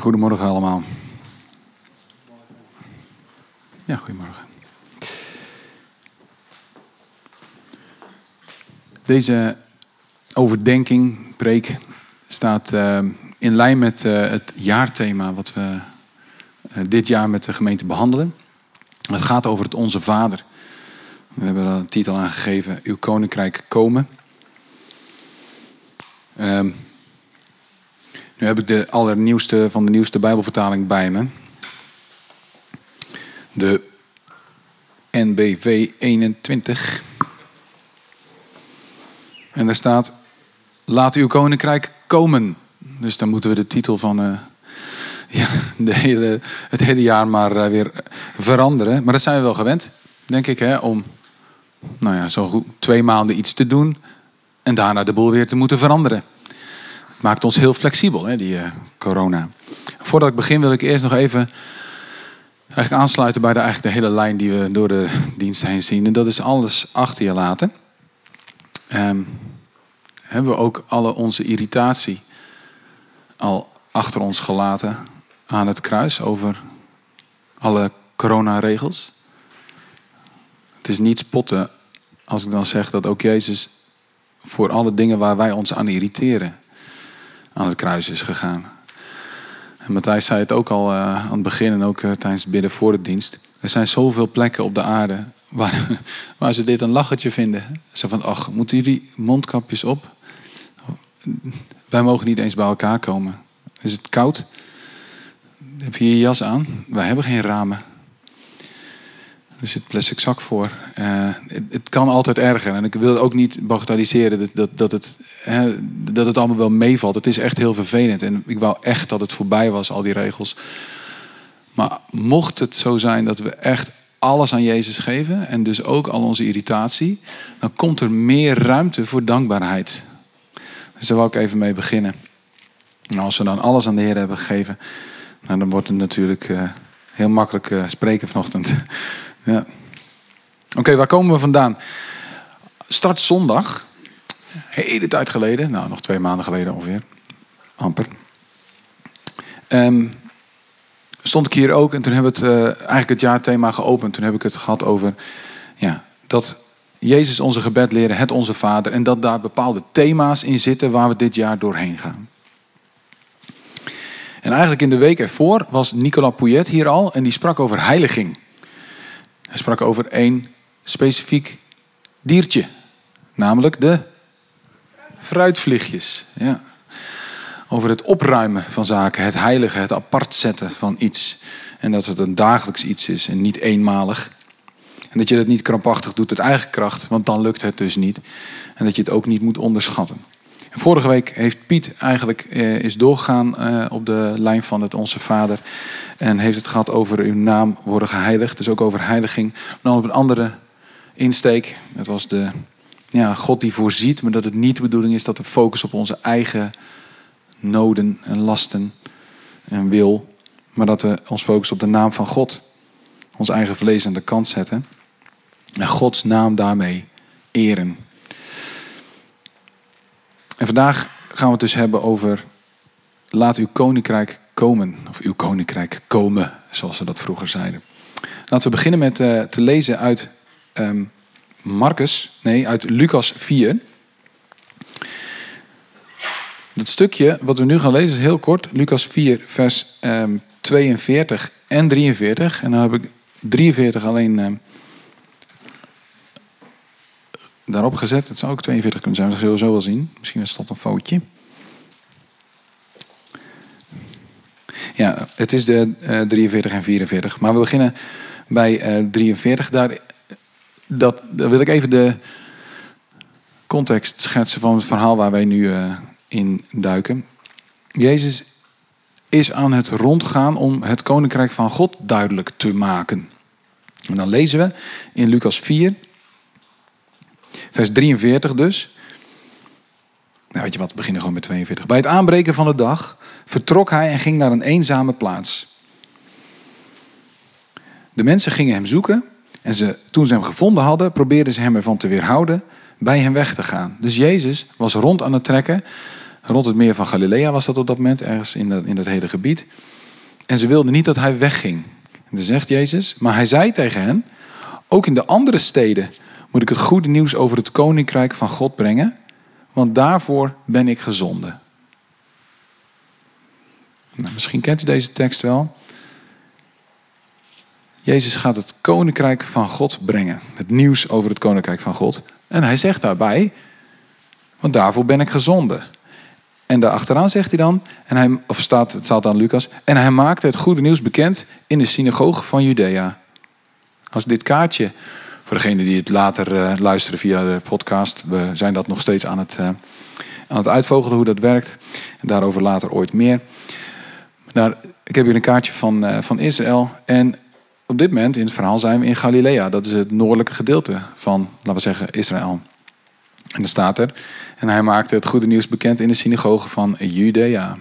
Goedemorgen allemaal. Ja, goedemorgen. Deze overdenking, preek, staat uh, in lijn met uh, het jaarthema wat we uh, dit jaar met de gemeente behandelen. Het gaat over het Onze Vader. We hebben een titel aan gegeven, Uw Koninkrijk komen. Um, nu heb ik de allernieuwste van de nieuwste Bijbelvertaling bij me. De NBV 21. En daar staat: Laat uw koninkrijk komen. Dus dan moeten we de titel van uh, ja, de hele, het hele jaar maar uh, weer veranderen. Maar dat zijn we wel gewend, denk ik, hè, om nou ja, zo goed twee maanden iets te doen en daarna de boel weer te moeten veranderen maakt ons heel flexibel, hè, die uh, corona. Voordat ik begin wil ik eerst nog even eigenlijk aansluiten bij de, eigenlijk de hele lijn die we door de dienst heen zien. En dat is alles achter je laten. Um, hebben we ook alle onze irritatie al achter ons gelaten aan het kruis over alle coronaregels? Het is niet spotten als ik dan zeg dat ook Jezus voor alle dingen waar wij ons aan irriteren aan het kruis is gegaan. En Matthijs zei het ook al uh, aan het begin en ook uh, tijdens het bidden voor de dienst. Er zijn zoveel plekken op de aarde waar, waar ze dit een lachertje vinden. Ze van, ach, moeten jullie mondkapjes op? Wij mogen niet eens bij elkaar komen. Is het koud? Heb je je jas aan? Wij hebben geen ramen. Er zit plastic zak voor. Uh, het, kan altijd erger. En ik wil ook niet bagatelliseren dat, dat, dat, het, hè, dat het allemaal wel meevalt. Het is echt heel vervelend. En ik wou echt dat het voorbij was, al die regels. Maar mocht het zo zijn dat we echt alles aan Jezus geven. En dus ook al onze irritatie. Dan komt er meer ruimte voor dankbaarheid. Dus daar wil ik even mee beginnen. En als we dan alles aan de Heer hebben gegeven. Nou, dan wordt het natuurlijk uh, heel makkelijk uh, spreken vanochtend. Ja. Oké, waar komen we vandaan? Start zondag. Hele tijd geleden. Nou, nog twee maanden geleden ongeveer. Amper. Um, stond ik hier ook en toen hebben we het uh, eigenlijk het jaarthema geopend. Toen heb ik het gehad over ja, dat Jezus onze gebed leren, het onze Vader. En dat daar bepaalde thema's in zitten waar we dit jaar doorheen gaan. En eigenlijk in de week ervoor was Nicolas Pouillet hier al en die sprak over heiliging. Hij sprak over één specifiek diertje, namelijk de fruitvliegjes. Ja. Over het opruimen van zaken, het heilige, het apart zetten van iets. En dat het een dagelijks iets is en niet eenmalig. En dat je dat niet krampachtig doet uit eigen kracht, want dan lukt het dus niet. En dat je het ook niet moet onderschatten. Vorige week heeft Piet eigenlijk eh, is doorgegaan eh, op de lijn van het Onze Vader. En heeft het gehad over uw naam worden geheiligd. Dus ook over heiliging. Maar dan op een andere insteek. Het was de ja, God die voorziet. Maar dat het niet de bedoeling is dat we focussen op onze eigen noden en lasten en wil. Maar dat we ons focussen op de naam van God. Ons eigen vlees aan de kant zetten. En Gods naam daarmee eren. En vandaag gaan we het dus hebben over laat uw koninkrijk komen. Of uw koninkrijk komen, zoals ze dat vroeger zeiden. Laten we beginnen met uh, te lezen uit um, Marcus, nee, uit Lucas 4. Dat stukje wat we nu gaan lezen is heel kort. Lucas 4, vers um, 42 en 43. En dan heb ik 43 alleen um, daarop gezet. Het zou ook 42 kunnen zijn, dat zullen we zo wel zien. Misschien is dat een foutje. Ja, het is de uh, 43 en 44. Maar we beginnen bij uh, 43. Daar, dat, wil ik even de context schetsen van het verhaal waar wij nu uh, in duiken. Jezus is aan het rondgaan om het koninkrijk van God duidelijk te maken. En dan lezen we in Lucas 4, Vers 43 dus. Nou, weet je wat, we beginnen gewoon met 42. Bij het aanbreken van de dag vertrok hij en ging naar een eenzame plaats. De mensen gingen hem zoeken en ze, toen ze hem gevonden hadden, probeerden ze hem ervan te weerhouden bij hem weg te gaan. Dus Jezus was rond aan het trekken Rond het meer van Galilea was dat op dat moment, ergens in dat, in dat hele gebied. En ze wilden niet dat hij wegging. En dan zegt Jezus, maar hij zei tegen hen, ook in de andere steden moet ik het goede nieuws over het koninkrijk van God brengen, want daarvoor ben ik gezonden. Nou, misschien kent u deze tekst wel. Jezus gaat het koninkrijk van God brengen. Het nieuws over het koninkrijk van God. En hij zegt daarbij, want daarvoor ben ik gezonden. En daarachteraan zegt hij dan, en hij, of staat, het staat aan Lucas, en hij maakte het goede nieuws bekend in de synagoge van Judea. Als dit kaartje, voor degenen die het later uh, luisteren via de podcast, we zijn dat nog steeds aan het, uh, aan het uitvogelen hoe dat werkt. Daarover later ooit meer. Nou, ik heb hier een kaartje van, uh, van Israël. En op dit moment in het verhaal zijn we in Galilea. Dat is het noordelijke gedeelte van, laten we zeggen, Israël. En dan staat er, en hij maakte het goede nieuws bekend in de synagoge van Judea.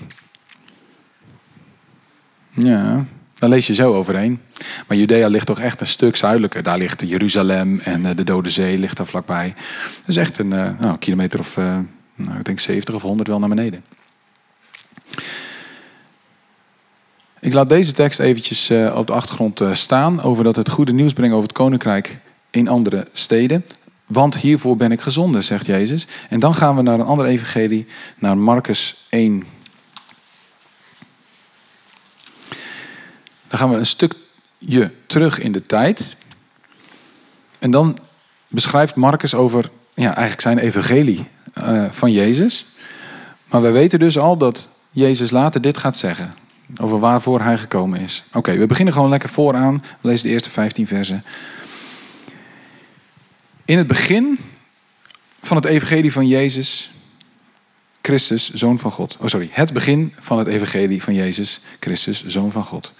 Ja, daar lees je zo overheen. Maar Judea ligt toch echt een stuk zuidelijker. Daar ligt Jeruzalem en eh, de Dode Zee ligt daar vlakbij. Dat is echt een uh, nou, kilometer of, uh, nou, ik denk 70 of 100 wel naar beneden. Ik laat deze tekst eventjes op de achtergrond staan over dat het goede nieuws brengen over het koninkrijk in andere steden. Want hiervoor ben ik gezonden, zegt Jezus. En dan gaan we naar een ander evangelie, naar Marcus 1. Dan gaan we een stukje terug in de tijd. En dan beschrijft Marcus over ja, eigenlijk zijn evangelie uh, van Jezus. Maar we weten dus al dat Jezus later dit gaat zeggen. Over waarvoor hij gekomen is. Oké, we beginnen gewoon lekker vooraan. We lezen de eerste 15 versen. In het begin van het evangelie van Jezus Christus, zoon van God. Oh sorry, het begin van het evangelie van Jezus Christus, zoon van God.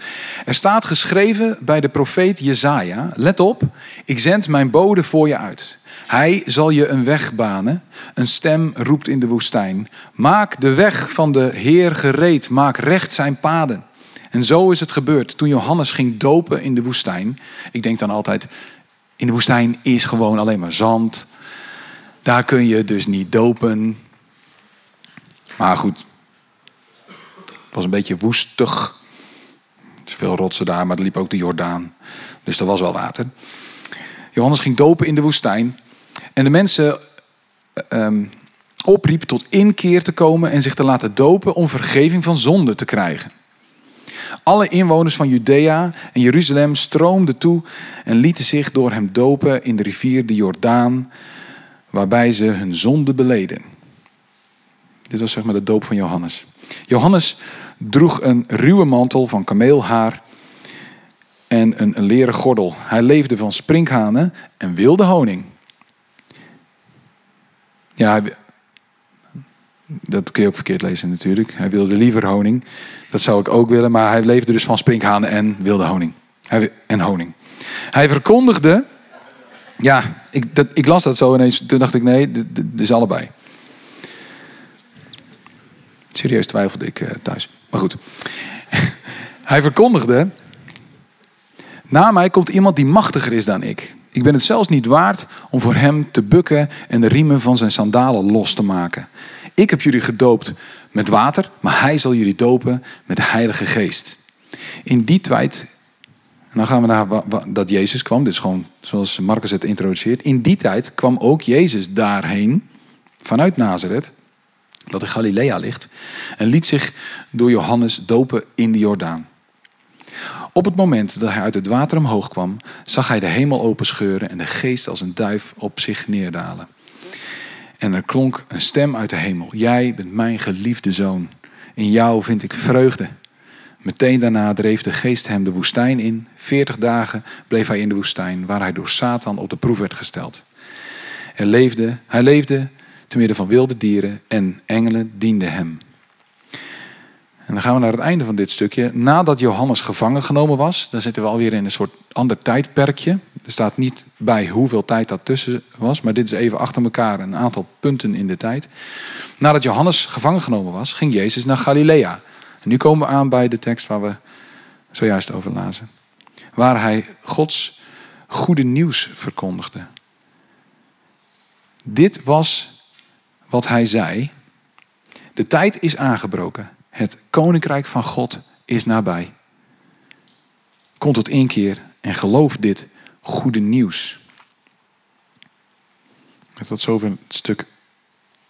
Er staat geschreven bij de profeet Jezaja, let op, ik zend mijn bode voor je uit. Hij zal je een weg banen. Een stem roept in de woestijn. Maak de weg van de Heer gereed. Maak recht zijn paden. En zo is het gebeurd toen Johannes ging dopen in de woestijn. Ik denk dan altijd, in de woestijn is gewoon alleen maar zand. Daar kun je dus niet dopen. Maar goed, het was een beetje woestig. Er veel rotsen daar, maar er liep ook de Jordaan. Dus er was wel water. Johannes ging dopen in de woestijn. En de mensen um, opriep tot inkeer te komen en zich te laten dopen om vergeving van zonde te krijgen. Alle inwoners van Judea en Jeruzalem stroomden toe en lieten zich door hem dopen in de rivier de Jordaan, waarbij ze hun zonde beleden. Dit was zeg maar de doop van Johannes. Johannes droeg een ruwe mantel van kameelhaar en een, leren gordel. Hij leefde van sprinkhanen en wilde honing. Ja, dat kun je ook verkeerd lezen natuurlijk. Hij wilde liever honing. Dat zou ik ook willen, maar hij leefde dus van sprinkhanen en wilde honing. En honing. Hij verkondigde. Ja, ik, dat, ik las dat zo ineens. Toen dacht ik, nee, dit, is allebei. Serieus twijfelde ik uh, thuis. Maar goed. hij verkondigde. Na mij komt iemand die machtiger is dan ik. Ik ben het zelfs niet waard om voor hem te bukken en de riemen van zijn sandalen los te maken. Ik heb jullie gedoopt met water, maar hij zal jullie dopen met de Heilige Geest. In die tijd, en dan gaan we naar dat Jezus kwam, dit is gewoon zoals Marcus het introduceert. In die tijd kwam ook Jezus daarheen, vanuit Nazareth, dat in Galilea ligt, en liet zich door Johannes dopen in de Jordaan. Op het moment dat hij uit het water omhoog kwam, zag hij de hemel openscheuren en de geest als een duif op zich neerdalen. En er klonk een stem uit de hemel. Jij bent mijn geliefde zoon. In jou vind ik vreugde. Meteen daarna dreef de geest hem de woestijn in. Veertig dagen bleef hij in de woestijn, waar hij door Satan op de proef werd gesteld. Hij leefde, hij leefde te midden van wilde dieren en engelen dienden hem. En dan gaan we naar het einde van dit stukje. Nadat Johannes gevangen genomen was, dan zitten we alweer in een soort ander tijdperkje. Er staat niet bij hoeveel tijd dat tussen was, maar dit is even achter elkaar een aantal punten in de tijd. Nadat Johannes gevangen genomen was, ging Jezus naar Galilea. En nu komen we aan bij de tekst waar we zojuist over lazen. Waar hij Gods goede nieuws verkondigde. Dit was wat hij zei De tijd is aangebroken. Het koninkrijk van God is nabij. Kom tot inkeer en geloof dit goede nieuws. Dat zover het stuk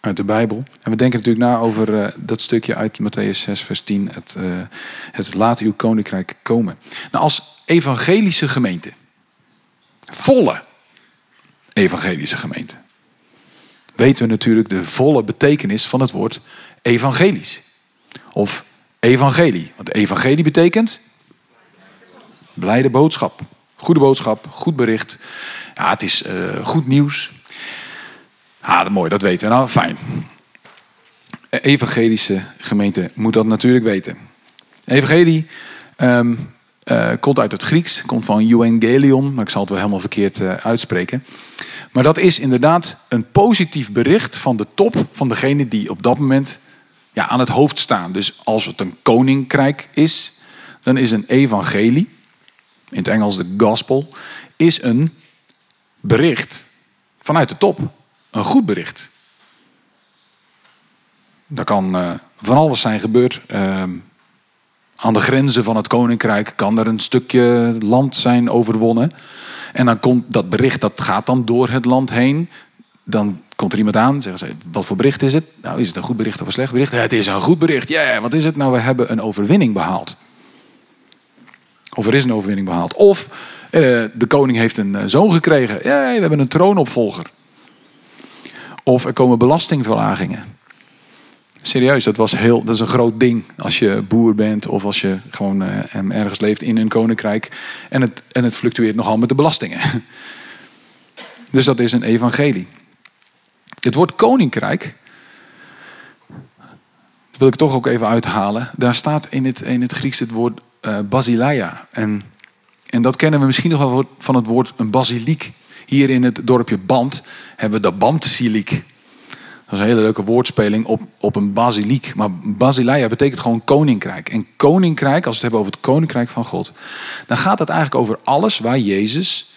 uit de Bijbel. En we denken natuurlijk na over uh, dat stukje uit Matthäus 6, vers 10. Het, uh, het laat uw koninkrijk komen. Nou, als evangelische gemeente. Volle evangelische gemeente. Weten we natuurlijk de volle betekenis van het woord evangelisch. Of evangelie. Want evangelie betekent blijde boodschap. Goede boodschap, goed bericht. Ja, het is uh, goed nieuws. Ah, mooi, dat weten we. Nou, fijn. Evangelische gemeente moet dat natuurlijk weten. Evangelie um, uh, komt uit het Grieks, komt van euangelion, maar ik zal het wel helemaal verkeerd uh, uitspreken. Maar dat is inderdaad een positief bericht van de top van degene die op dat moment ja, aan het hoofd staan. Dus als het een koninkrijk is, dan is een evangelie, in het Engels de gospel, is een bericht vanuit de top. Een goed bericht. Dat kan uh, van alles zijn gebeurd. Uh, aan de grenzen van het koninkrijk kan er een stukje land zijn overwonnen. En dan komt dat bericht, dat gaat dan door het land heen. Dan komt er iemand aan, zeggen ze, wat voor bericht is het? Nou, is het een goed bericht of een slecht bericht? Het is een goed bericht. Ja, wat is het? Nou, we hebben een overwinning behaald. Of er is een overwinning behaald. Of eh, de koning heeft een eh, zoon gekregen. Ja, we hebben een troonopvolger. Of er komen belastingverlagingen. Serieus, dat, was heel, dat is een groot ding als je boer bent of als je gewoon uh, ergens leeft in een koninkrijk. En het, en het fluctueert nogal met de belastingen. Dus dat is een evangelie. Het woord koninkrijk, dat wil ik toch ook even uithalen. Daar staat in het, in het Grieks het woord uh, basileia. En, en dat kennen we misschien nog wel van het woord een basiliek. Hier in het dorpje Band hebben we de Bandsiliek. Dat is een hele leuke woordspeling op, op een basiliek. Maar basileia betekent gewoon koninkrijk. En koninkrijk, als we het hebben over het koninkrijk van God, dan gaat het eigenlijk over alles waar Jezus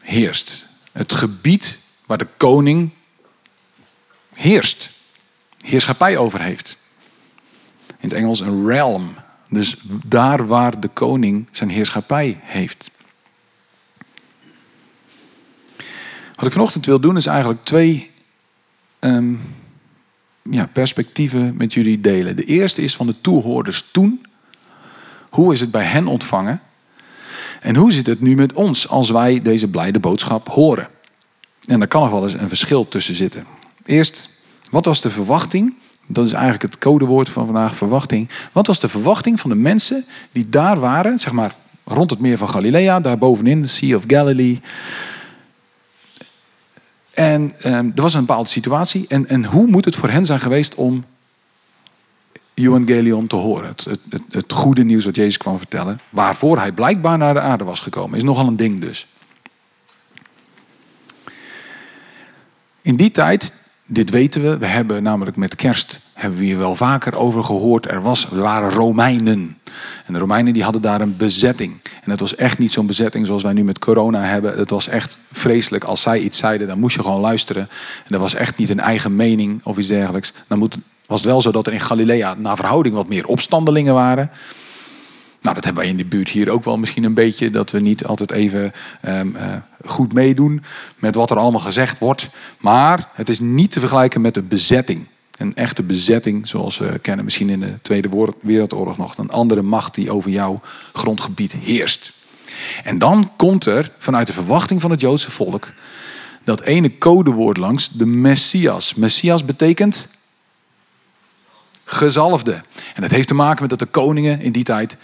heerst. Het gebied waar de koning heerst. Heerschappij over heeft. In het Engels een realm. Dus daar waar de koning zijn heerschappij heeft. Wat ik vanochtend wil doen is eigenlijk twee um, ja, perspectieven met jullie delen. De eerste is van de toehoorders toen. Hoe is het bij hen ontvangen? En hoe zit het nu met ons als wij deze blijde boodschap horen? En daar kan nog wel eens een verschil tussen zitten. Eerst, wat was de verwachting? Dat is eigenlijk het codewoord van vandaag, verwachting. Wat was de verwachting van de mensen die daar waren, zeg maar rond het meer van Galilea, daar bovenin, de Sea of Galilee, en um, er was een bepaalde situatie. En, en hoe moet het voor hen zijn geweest om Evangelion te horen? Het, het, het, het, goede nieuws wat Jezus kwam vertellen. Waarvoor hij blijkbaar naar de aarde was gekomen. Is nogal een ding dus. In die tijd, dit weten we, we hebben namelijk met kerst hebben we hier wel vaker over gehoord. Er, was, er waren Romeinen. En de Romeinen die hadden daar een bezetting. En het was echt niet zo'n bezetting zoals wij nu met corona hebben. Het was echt vreselijk. Als zij iets zeiden, dan moest je gewoon luisteren. En dat was echt niet een eigen mening of iets dergelijks. Dan moet, was het wel zo dat er in Galilea naar verhouding wat meer opstandelingen waren. Nou, dat hebben wij in de buurt hier ook wel misschien een beetje. Dat we niet altijd even um, uh, goed meedoen met wat er allemaal gezegd wordt. Maar het is niet te vergelijken met de bezetting. Een echte bezetting, zoals we kennen misschien in de Tweede Wereldoorlog nog. Een andere macht die over jouw grondgebied heerst. En dan komt er vanuit de verwachting van het Joodse volk dat ene codewoord langs, de Messias. Messias betekent gezalfde. En dat heeft te maken met dat de koningen in die tijd,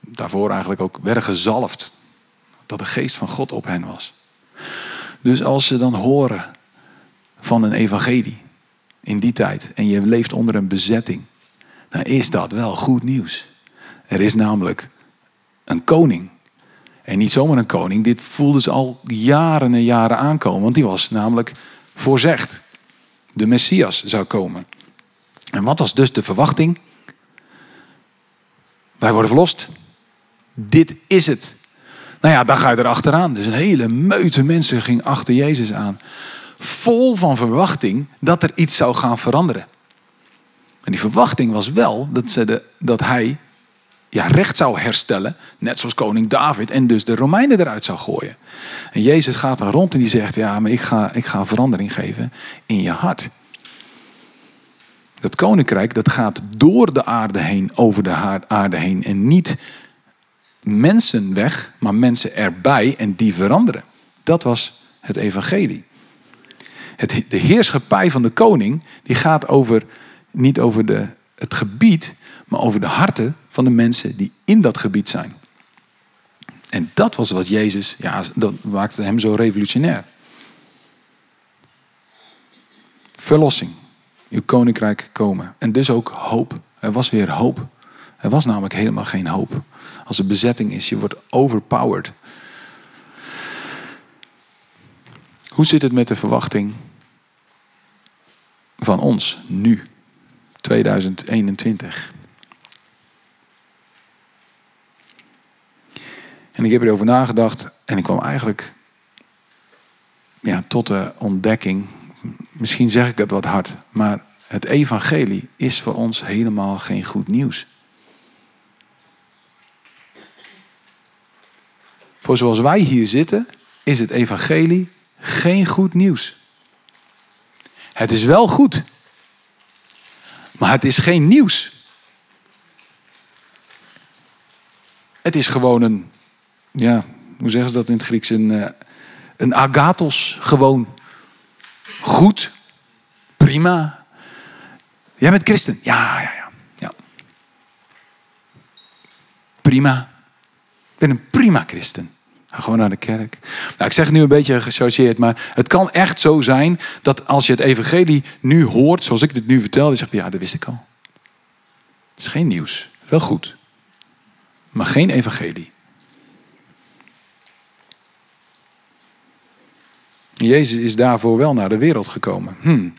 daarvoor eigenlijk ook, werden gezalfd. Dat de geest van God op hen was. Dus als ze dan horen van een evangelie, in die tijd en je leeft onder een bezetting, dan is dat wel goed nieuws. Er is namelijk een koning. En niet zomaar een koning, dit voelden ze al jaren en jaren aankomen, want die was namelijk voorzegd. De Messias zou komen. En wat was dus de verwachting? Wij worden verlost. Dit is het. Nou ja, dan ga je erachteraan. Dus een hele meute mensen ging achter Jezus aan vol van verwachting dat er iets zou gaan veranderen. En die verwachting was wel dat, ze de, dat hij ja, recht zou herstellen, net zoals koning David, en dus de Romeinen eruit zou gooien. En Jezus gaat dan rond en die zegt, ja, maar ik ga, ik ga verandering geven in je hart. Dat koninkrijk, dat gaat door de aarde heen, over de aarde heen, en niet mensen weg, maar mensen erbij en die veranderen. Dat was het evangelie. Het, de heerschappij van de koning, die gaat over, niet over de, het gebied, maar over de harten van de mensen die in dat gebied zijn. En dat was wat Jezus, ja, dat maakte hem zo revolutionair. Verlossing, uw koninkrijk komen. En dus ook hoop. Er was weer hoop. Er was namelijk helemaal geen hoop. Als er bezetting is, je wordt overpowered. Hoe zit het met de verwachting van ons nu, 2021? En ik heb erover nagedacht en ik kwam eigenlijk ja, tot de ontdekking, misschien zeg ik het wat hard, maar het evangelie is voor ons helemaal geen goed nieuws. Voor zoals wij hier zitten, is het evangelie geen goed nieuws. Het is wel goed, maar het is geen nieuws. Het is gewoon een ja, hoe zeggen ze dat in het Grieks? Een, uh, een agathos, gewoon goed, prima. Jij bent christen? Ja, ja, ja. ja. Prima. Ik ben een prima christen. Gewoon naar de kerk. Nou, ik zeg nu een beetje gechargeerd, maar het kan echt zo zijn dat als je het evangelie nu hoort, zoals ik dit nu vertel, dan zeg je, ja, dat wist ik al. Het is geen nieuws. Wel goed. Maar geen evangelie. Jezus is daarvoor wel naar de wereld gekomen. Hmm.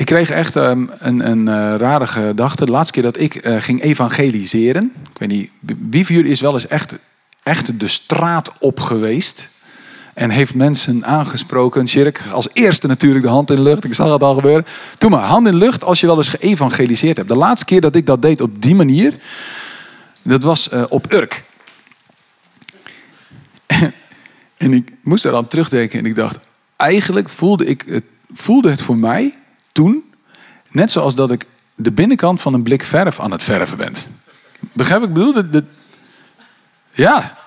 Ik kreeg echt um, een, een uh, rare gedachte. De laatste keer dat ik uh, ging evangeliseren. Ik weet niet, wie van jullie is wel eens echt, echt de straat op geweest? En heeft mensen aangesproken. Shirk, als eerste natuurlijk de hand in de lucht. Ik zag het al gebeuren. Doe maar, hand in de lucht als je wel eens geëvangeliseerd hebt. De laatste keer dat ik dat deed op die manier. Dat was uh, op Urk. En ik moest eraan terugdenken en ik dacht, eigenlijk voelde, ik het, voelde het voor mij toen, net zoals dat ik de binnenkant van een blik verf aan het verven ben. Begrijp ik? bedoel, dat, ja.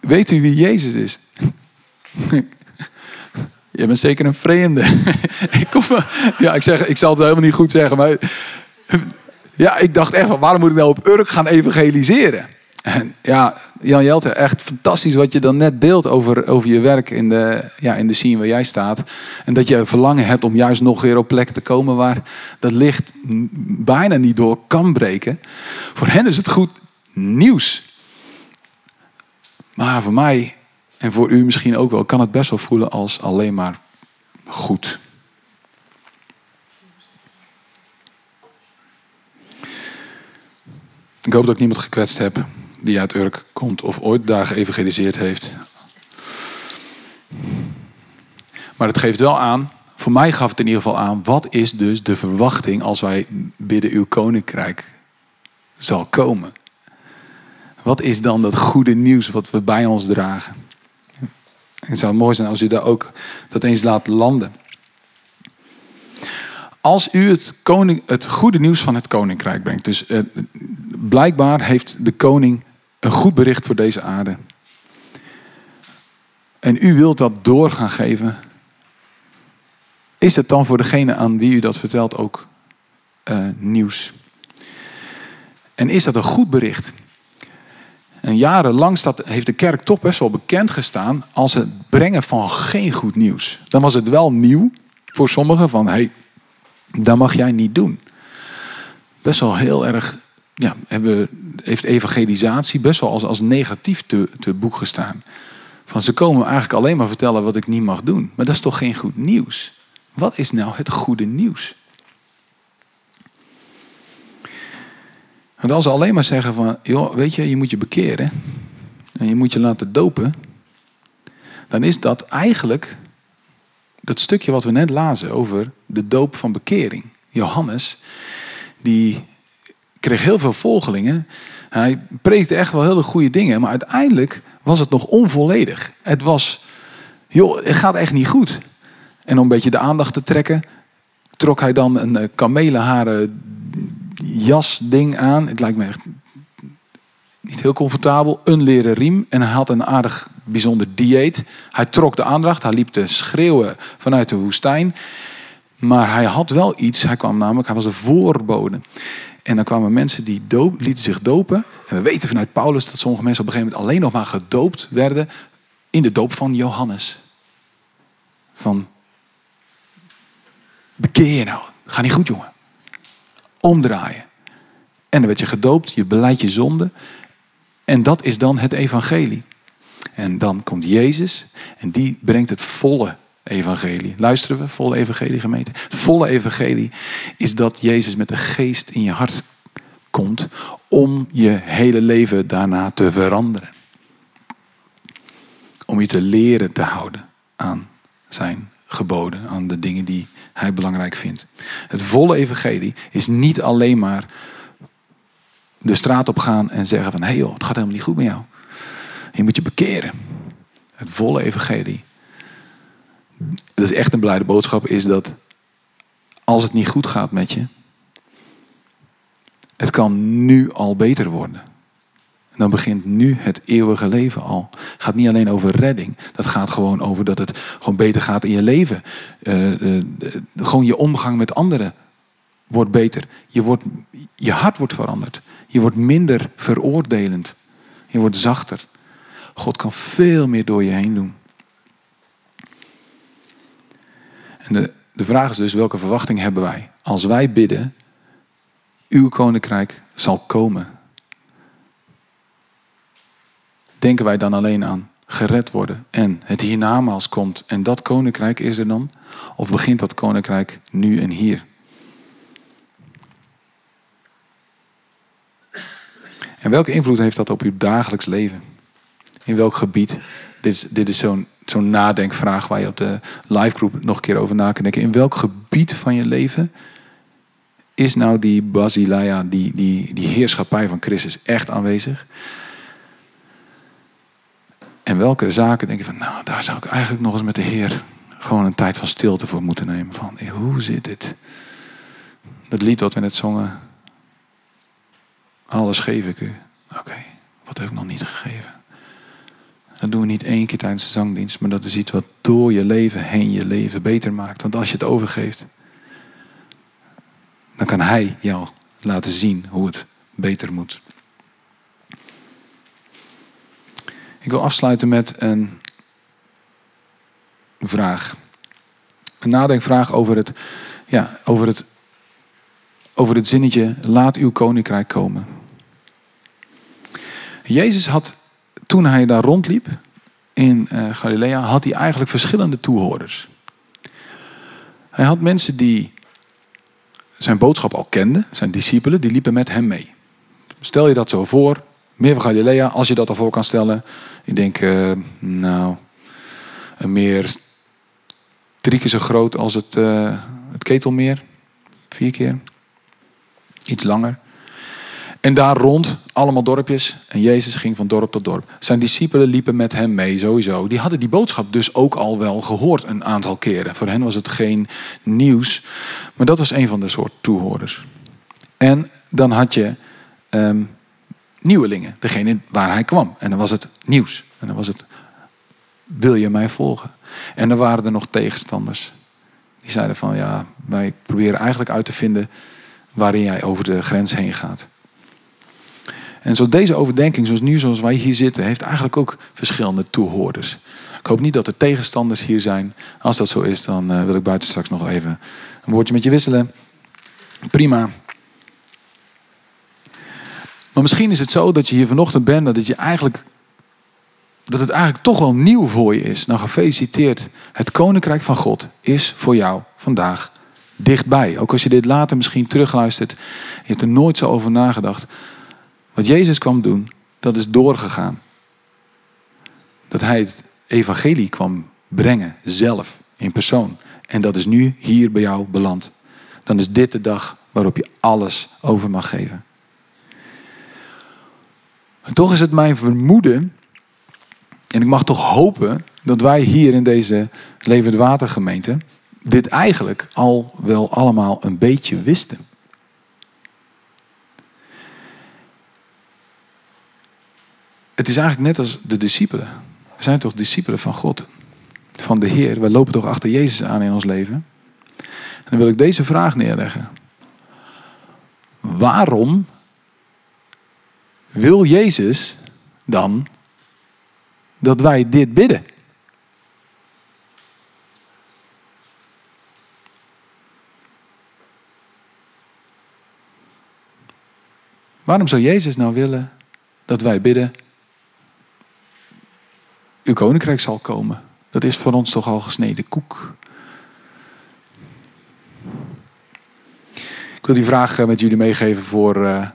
Weet u wie Jezus is? Je bent zeker een vreemde. ik, kom, ja, ik, zeg, ik zal het helemaal niet goed zeggen, maar ja, ik dacht echt, waarom moet ik nou op Urk gaan evangeliseren? En ja, Jan Jelte, echt fantastisch wat je dan net deelt over, over je werk in de, ja, in de scene waar jij staat. En dat je verlangen hebt om juist nog weer op plekken te komen waar dat licht bijna niet door kan breken. Voor hen is het goed nieuws. Maar voor mij en voor u misschien ook wel, kan het best wel voelen als alleen maar goed. Ik hoop dat ik niemand gekwetst heb die uit Urk komt of ooit daar geëvangeliseerd heeft. Maar het geeft wel aan, voor mij gaf het in ieder geval aan, wat is dus de verwachting als wij bidden uw koninkrijk zal komen? Wat is dan dat goede nieuws wat we bij ons dragen? Het zou mooi zijn als u daar ook dat eens laat landen. Als u het, koning, het goede nieuws van het koninkrijk brengt. Dus eh, blijkbaar heeft de koning een goed bericht voor deze aarde. En u wilt dat door gaan geven. Is het dan voor degene aan wie u dat vertelt ook uh, nieuws? En is dat een goed bericht? En jarenlang staat, heeft de kerk toch best wel bekend gestaan als het brengen van geen goed nieuws. Dan was het wel nieuw voor sommigen van, hé, hey, dat mag jij niet doen. Best wel heel erg ja, hebben, heeft evangelisatie best wel als, als negatief te, te boek gestaan. Van ze komen eigenlijk alleen maar vertellen wat ik niet mag doen. Maar dat is toch geen goed nieuws? Wat is nou het goede nieuws? Want als ze alleen maar zeggen van, joh, weet je, je moet je bekeren. En je moet je laten dopen. dan is dat eigenlijk dat stukje wat we net lazen over de doop van bekering. Johannes, die kreeg heel veel volgelingen. Hij preekte echt wel hele goede dingen, maar uiteindelijk was het nog onvolledig. Het was, joh, het gaat echt niet goed. En om een beetje de aandacht te trekken, trok hij dan een eh, kamelenharen jasding aan. Het lijkt me echt niet heel comfortabel. Een leren riem. En hij had een aardig bijzonder dieet. Hij trok de aandacht. Hij liep te schreeuwen vanuit de woestijn. Maar hij had wel iets. Hij kwam namelijk, hij was de voorbode. En dan kwamen mensen die lieten zich dopen. En we weten vanuit Paulus dat sommige mensen op een gegeven moment alleen nog maar gedoopt werden in de doop van Johannes. Van bekeer je nou. Ga niet goed, jongen. Omdraaien. En dan werd je gedoopt, je beleidt je zonde. En dat is dan het evangelie. En dan komt Jezus en die brengt het volle evangelie. Luisteren we, volle evangelie gemeente? Het volle evangelie is dat Jezus met de geest in je hart komt om je hele leven daarna te veranderen. Om je te leren te houden aan zijn geboden, aan de dingen die hij belangrijk vindt. Het volle evangelie is niet alleen maar de straat op gaan en zeggen van hé hey joh, het gaat helemaal niet goed met jou. Je moet je bekeren. Het volle evangelie. Dat is echt een blijde boodschap, is dat als het niet goed gaat met je, het kan nu al beter worden. En dan begint nu het eeuwige leven al. Het gaat niet alleen over redding. Dat gaat gewoon over dat het gewoon beter gaat in je leven. Uh, gewoon je omgang met anderen wordt beter. Je, wordt, je hart wordt veranderd. Je wordt minder veroordelend. Je wordt zachter. God kan veel meer door je heen doen. En de, de vraag is dus, welke verwachting hebben wij? Als wij bidden, uw koninkrijk zal komen. Denken wij dan alleen aan gered worden en het hiernamaals komt en dat koninkrijk is er dan? Of begint dat koninkrijk nu en hier? En welke invloed heeft dat op uw dagelijks leven? In welk gebied? Dit is, dit is zo'n zo'n nadenkvraag waar je op de livegroep nog een keer over na kan denken. In welk gebied van je leven is nou die basileia, die, die, die heerschappij van Christus echt aanwezig? En welke zaken denk je van, nou, daar zou ik eigenlijk nog eens met de Heer gewoon een tijd van stilte voor moeten nemen. Van, hoe zit dit? Dat lied wat we net zongen. Alles geef ik u. Oké, wat heb ik nog niet gegeven? Dat doen we niet één keer tijdens de zangdienst, maar dat is iets wat door je leven heen je leven beter maakt. Want als je het overgeeft, dan kan Hij jou laten zien hoe het beter moet. Ik wil afsluiten met een vraag. Een nadenkvraag over het, ja, over het, over het zinnetje: laat uw koninkrijk komen. Jezus had, toen hij daar rondliep in uh, Galilea, had hij eigenlijk verschillende toehoorders. Hij had mensen die zijn boodschap al kenden, zijn discipelen, die liepen met hem mee. Stel je dat zo voor, meer van Galilea, als je dat al voor kan stellen. Ik denk, uh, nou, een meer drie keer zo groot als het, uh, het Ketelmeer. Vier keer. Iets langer. En daar rond, allemaal dorpjes. En Jezus ging van dorp tot dorp. Zijn discipelen liepen met hem mee, sowieso. Die hadden die boodschap dus ook al wel gehoord een aantal keren. Voor hen was het geen nieuws. Maar dat was een van de soort toehoorders. En dan had je um, nieuwelingen. Degene waar hij kwam. En dan was het nieuws. En dan was het, wil je mij volgen? En dan waren er nog tegenstanders. Die zeiden van, ja, wij proberen eigenlijk uit te vinden waarin jij over de grens heen gaat. En zo deze overdenking, zoals nu zoals wij hier zitten, heeft eigenlijk ook verschillende toehoorders. Ik hoop niet dat er tegenstanders hier zijn. Als dat zo is, dan uh, wil ik buiten straks nog even een woordje met je wisselen. Prima. Maar misschien is het zo dat je hier vanochtend bent, dat, je eigenlijk, dat het eigenlijk toch wel nieuw voor je is. Nou, gefeliciteerd. Het koninkrijk van God is voor jou vandaag dichtbij. Ook als je dit later misschien terugluistert, je hebt er nooit zo over nagedacht. Wat Jezus kwam doen, dat is doorgegaan. Dat hij het evangelie kwam brengen, zelf, in persoon. En dat is nu hier bij jou beland. Dan is dit de dag waarop je alles over mag geven. En toch is het mijn vermoeden, en ik mag toch hopen, dat wij hier in deze Levend Watergemeente dit eigenlijk al wel allemaal een beetje wisten. Het is eigenlijk net als de discipelen. We zijn toch discipelen van God, van de Heer. Wij lopen toch achter Jezus aan in ons leven. En dan wil ik deze vraag neerleggen. Waarom wil Jezus dan dat wij dit bidden? Waarom zou Jezus nou willen dat wij bidden? Uw koninkrijk zal komen. Dat is voor ons toch al gesneden koek. Ik wil die vraag eh, met jullie meegeven voor uh,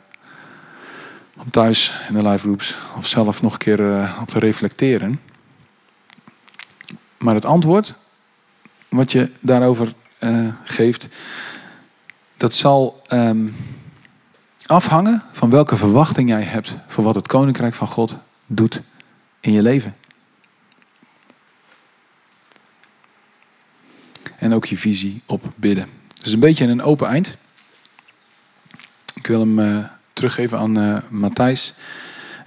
om thuis in de live groups of zelf nog een keer uh, op te reflecteren. Maar het antwoord wat je daarover geeft, dat zal um, afhangen van welke verwachting jij hebt voor wat het koninkrijk van God doet in je leven. En ook je visie op bidden. Dus een beetje een open eind. Ik wil hem uh, teruggeven aan uh, Matthijs.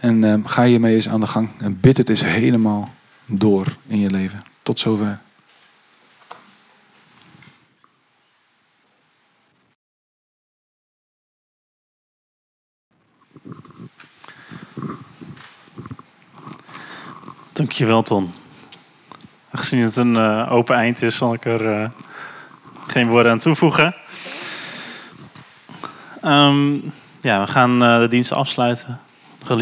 En uh, ga hiermee eens aan de gang. En bid het eens helemaal door in je leven. Tot zover. Dankjewel, Ton. Aangezien het een uh, open eind is, zal ik er uh, geen woorden aan toevoegen. Um, ja, we gaan uh, de dienst afsluiten.